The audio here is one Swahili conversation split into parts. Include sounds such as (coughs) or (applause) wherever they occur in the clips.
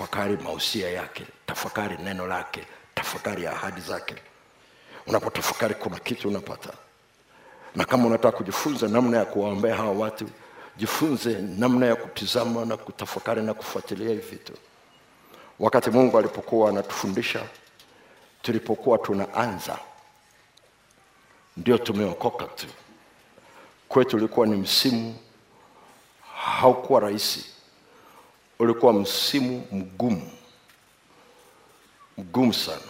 tafakari mausia yake. Tafakari neno lake. Tafakari ahadi zake. Unapotafakari kuna kitu unapata. Na kama unataka kujifunza namna ya kuwaombea hawa watu jifunze namna ya kutizama na kutafakari na kufuatilia hivi vitu. Wakati mungu alipokuwa anatufundisha tulipokuwa tunaanza ndio tumeokoka tu. Kwetu ulikuwa ni msimu haukuwa rahisi ulikuwa msimu mgumu. Mgumu sana.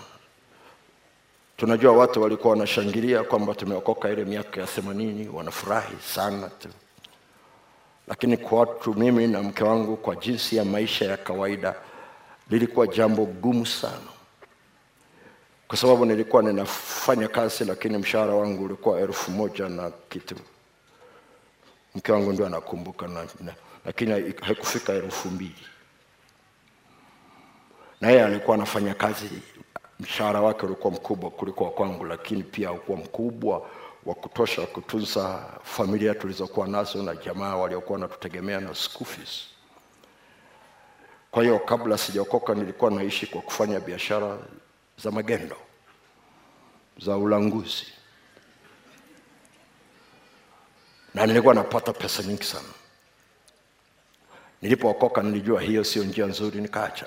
Tunajua watu walikuwa wanashangilia kwamba tumeokoka ile miaka ya themanini wanafurahi sana tu. Lakini kwa watu mimi na mke wangu kwa jinsi ya maisha ya kawaida lilikuwa jambo gumu sana. Kwa sababu nilikuwa ninafanya kazi lakini mshahara wangu ulikuwa elfu moja na kitu. Mke wangu ndio anakumbuka na, na, lakini haikufika elfu mbili. Na yeye alikuwa anafanya kazi mshahara wake ulikuwa mkubwa kuliko wa kwangu lakini pia haukuwa mkubwa wa kutosha kutunza familia tulizokuwa nazo na jamaa waliokuwa wanatutegemea na school kwa hiyo kabla sijaokoka nilikuwa naishi kwa kufanya biashara za magendo za ulanguzi. Na nilikuwa napata pesa nyingi sana nilipookoka nilijua hiyo sio njia nzuri nikaacha.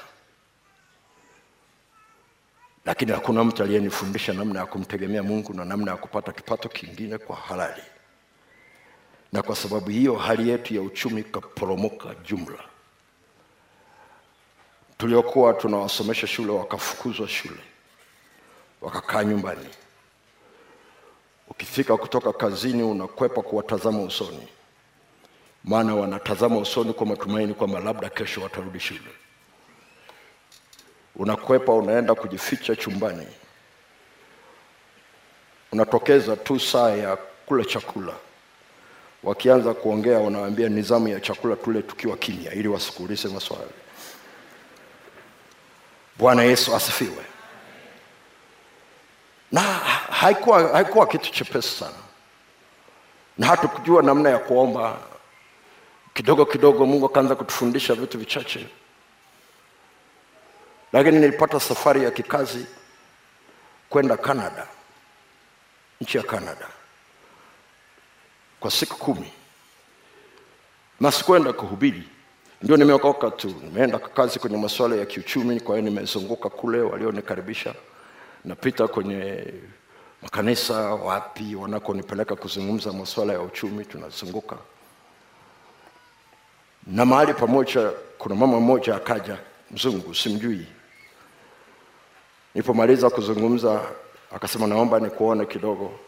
Lakini hakuna mtu aliyenifundisha namna ya kumtegemea mungu na namna ya kupata kipato kingine kwa halali. Na kwa sababu hiyo hali yetu ya uchumi ikaporomoka jumla. Tuliokuwa tunawasomesha shule wakafukuzwa shule wakakaa nyumbani. Ukifika kutoka kazini unakwepa kuwatazama usoni maana wanatazama usoni kwa matumaini kwamba labda kesho watarudi shule. Unakwepa unaenda kujificha chumbani. Unatokeza tu saa ya kula chakula. Wakianza kuongea unawaambia nizamu ya chakula tule tukiwa kimya ili wasikuulize maswali. Bwana yesu asifiwe. Na haikuwa, haikuwa kitu chepesi sana. Na hatukujua namna ya kuomba kidogo kidogo mungu akaanza kutufundisha vitu vichache. Lakini nilipata safari ya kikazi kwenda canada nchi ya canada kwa siku kumi. Na sikuenda kuhubiri. Ndio nimeokoka tu. Nimeenda kazi kwenye masuala ya kiuchumi kwa hiyo nimezunguka kule walionikaribisha. Napita kwenye makanisa wapi wanakonipeleka kuzungumza masuala ya uchumi tunazunguka na mahali pamoja kuna mama mmoja akaja mzungu simjui. Nilipomaliza kuzungumza akasema naomba nikuone kidogo.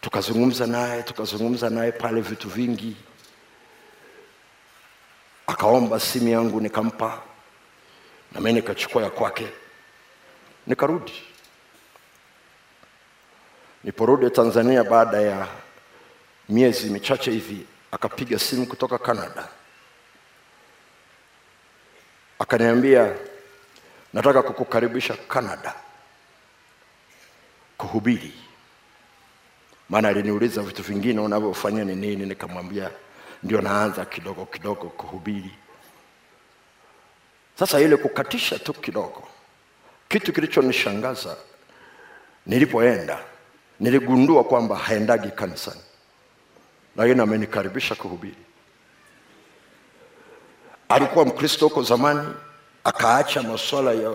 Tukazungumza naye tukazungumza naye pale vitu vingi. Akaomba simu yangu nikampa. Na mi nikachukua ya kwake. Nikarudi. Niporudi tanzania baada ya miezi michache hivi akapiga simu kutoka canada. Akaniambia nataka kukukaribisha canada kuhubiri. Maana aliniuliza vitu vingine unavyofanya ni nini? Nikamwambia ndio naanza kidogo kidogo kuhubiri. Sasa ile kukatisha tu kidogo kitu kilichonishangaza nilipoenda niligundua kwamba haendagi kanisani lakini amenikaribisha kuhubiri. Alikuwa mkristo huko zamani akaacha masuala ya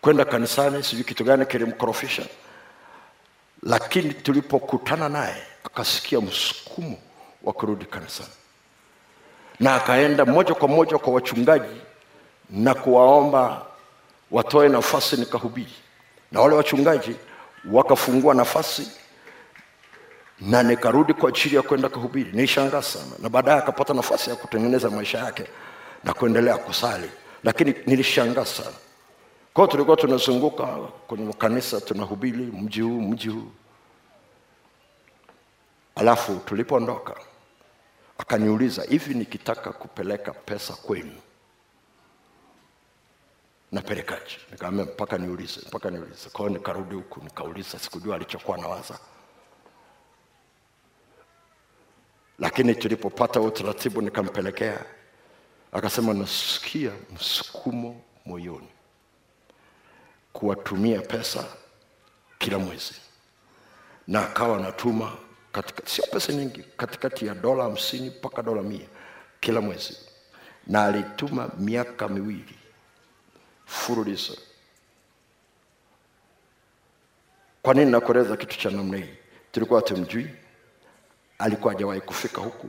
kwenda kanisani sijui kitu gani kilimkorofisha. Lakini tulipokutana naye akasikia msukumo wa kurudi kanisani. Na akaenda moja kwa moja kwa wachungaji na kuwaomba watoe nafasi nikahubiri. Na wale wachungaji wakafungua nafasi na nikarudi kwa ajili ya kwenda kuhubiri. Nilishangaa sana. Na baadaye akapata nafasi ya kutengeneza maisha yake na kuendelea kusali. Lakini nilishangaa sana. Kwao tulikuwa tunazunguka kwenye kanisa tunahubiri mji huu mji huu. Alafu tulipoondoka akaniuliza hivi nikitaka kupeleka pesa kwenu napelekaje? Nikaambia mpaka niulize mpaka niulize. Kwao nikarudi huku nikauliza sikujua alichokuwa nawaza lakini tulipopata utaratibu nikampelekea akasema nasikia msukumo moyoni kuwatumia pesa kila mwezi, na akawa anatuma katika, sio pesa nyingi, katikati ya dola hamsini mpaka dola mia kila mwezi, na alituma miaka miwili fululizo. Kwa nini nakueleza kitu cha namna hii? Tulikuwa tumjui, alikuwa hajawahi kufika huku.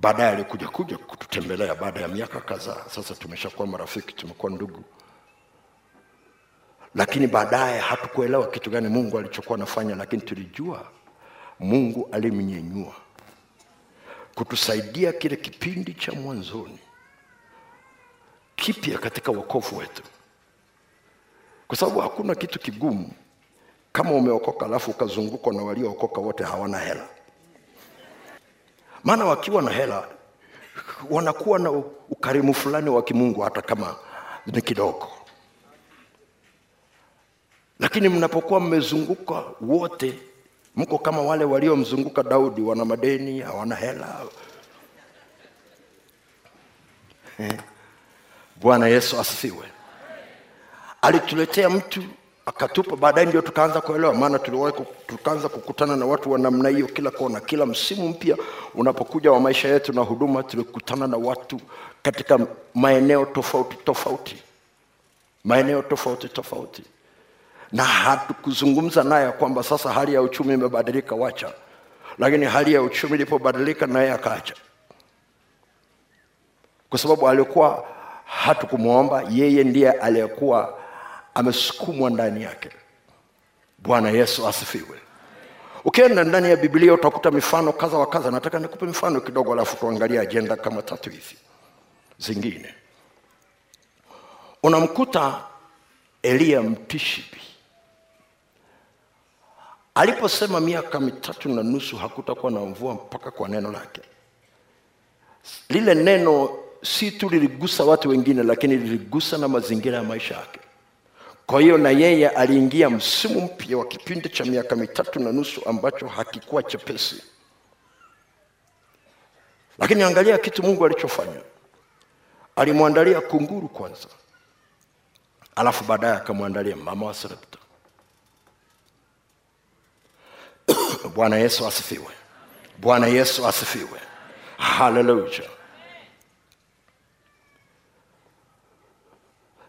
Baadaye alikuja kuja kututembelea baada ya miaka kadhaa. Sasa tumeshakuwa marafiki, tumekuwa ndugu, lakini baadaye hatukuelewa kitu gani Mungu alichokuwa anafanya, lakini tulijua Mungu alimnyenyua kutusaidia kile kipindi cha mwanzoni kipya katika wokovu wetu, kwa sababu hakuna kitu kigumu kama umeokoka alafu ukazungukwa na waliookoka wote hawana hela. Maana wakiwa na hela wanakuwa na ukarimu fulani wa kimungu hata kama ni kidogo, lakini mnapokuwa mmezunguka wote, mko kama wale waliomzunguka Daudi, wana madeni, hawana hela eh. Bwana Yesu asifiwe. Alituletea mtu akatupa, baadaye ndio tukaanza kuelewa, maana tuliwahi tukaanza kukutana na watu wa namna hiyo kila kona. Kila msimu mpya unapokuja wa maisha yetu na huduma, tulikutana na watu katika maeneo tofauti tofauti, maeneo tofauti tofauti, na hatukuzungumza naye kwamba sasa hali ya uchumi imebadilika, wacha. Lakini hali ya uchumi ilipobadilika, naye akaacha kwa sababu alikuwa hatukumwomba yeye, ndiye aliyekuwa amesukumwa ndani yake. Bwana Yesu asifiwe. Ukienda ndani ya Biblia utakuta mifano kadha wa kadha. Nataka nikupe mifano kidogo, alafu tuangalie ajenda kama tatu hivi zingine. Unamkuta Eliya Mtishibi aliposema miaka mitatu na nusu hakutakuwa na mvua mpaka kwa neno lake lile neno si tu liligusa watu wengine, lakini liligusa na mazingira ya maisha yake. Kwa hiyo na yeye aliingia msimu mpya wa kipindi cha miaka mitatu na nusu ambacho hakikuwa chepesi, lakini angalia kitu Mungu alichofanya. Alimwandalia kunguru kwanza, alafu baadaye akamwandalia mama wa Sarepta. (coughs) Bwana Yesu asifiwe. Bwana Yesu asifiwe. Haleluya.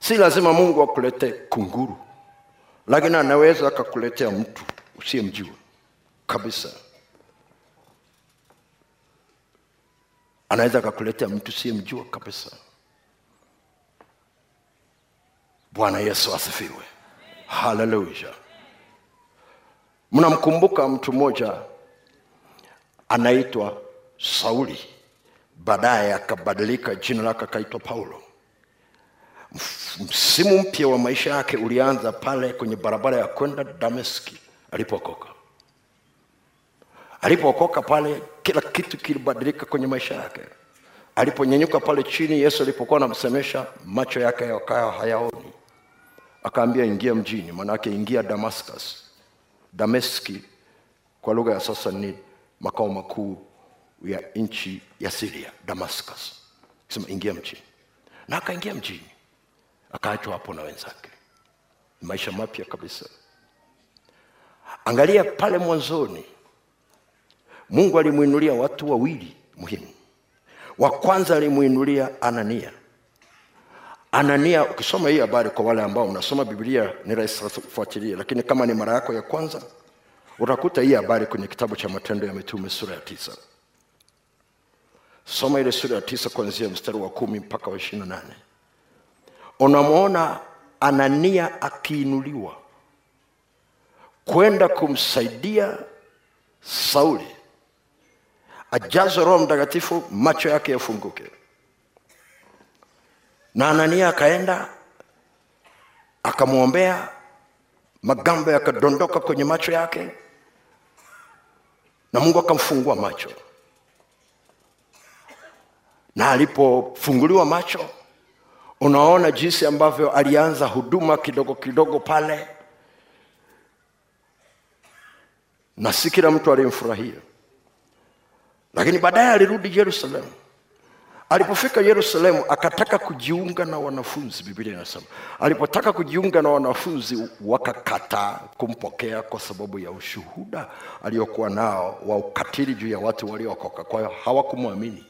Si lazima Mungu akuletee kunguru, lakini anaweza akakuletea mtu usiyemjua kabisa. Anaweza akakuletea mtu usiyemjua kabisa. Bwana Yesu asifiwe. Haleluya. Mnamkumbuka mtu mmoja anaitwa Sauli, baadaye akabadilika jina lake akaitwa Paulo. Msimu mpya wa maisha yake ulianza pale kwenye barabara ya kwenda Dameski alipookoka. Alipookoka pale, kila kitu kilibadilika kwenye maisha yake. Aliponyenyuka pale chini, Yesu alipokuwa anamsemesha, macho yake yakawa hayaoni, akaambia ingia mjini, maanake ingia Damascus. Dameski kwa lugha ya sasa ni makao makuu ya nchi ya Siria, Damascus. Sema ingia mjini, na akaingia mjini, akaachwa hapo na wenzake, maisha mapya kabisa. Angalia pale mwanzoni, Mungu alimwinulia watu wawili muhimu. Wa kwanza alimwinulia Anania. Anania, ukisoma hii habari, kwa wale ambao mnasoma Biblia ni rahisi kufuatilia, lakini kama ni mara yako ya kwanza, utakuta hii habari kwenye kitabu cha Matendo ya Mitume sura ya tisa. Soma ile sura ya tisa kuanzia mstari wa kumi mpaka wa ishirini na nane. Unamwona Anania akiinuliwa kwenda kumsaidia Sauli ajazwe Roho Mtakatifu, macho yake yafunguke. Na Anania akaenda akamwombea, magambo yakadondoka kwenye macho yake, na Mungu akamfungua macho. Na alipofunguliwa macho, unaona jinsi ambavyo alianza huduma kidogo kidogo pale, na si kila mtu alimfurahia, lakini baadaye alirudi Yerusalemu. Alipofika yerusalemu akataka kujiunga na wanafunzi biblia inasema. Alipotaka kujiunga na wanafunzi wakakataa kumpokea kwa sababu ya ushuhuda aliokuwa nao wa ukatili juu ya watu waliokoka. Kwa hiyo hawakumwamini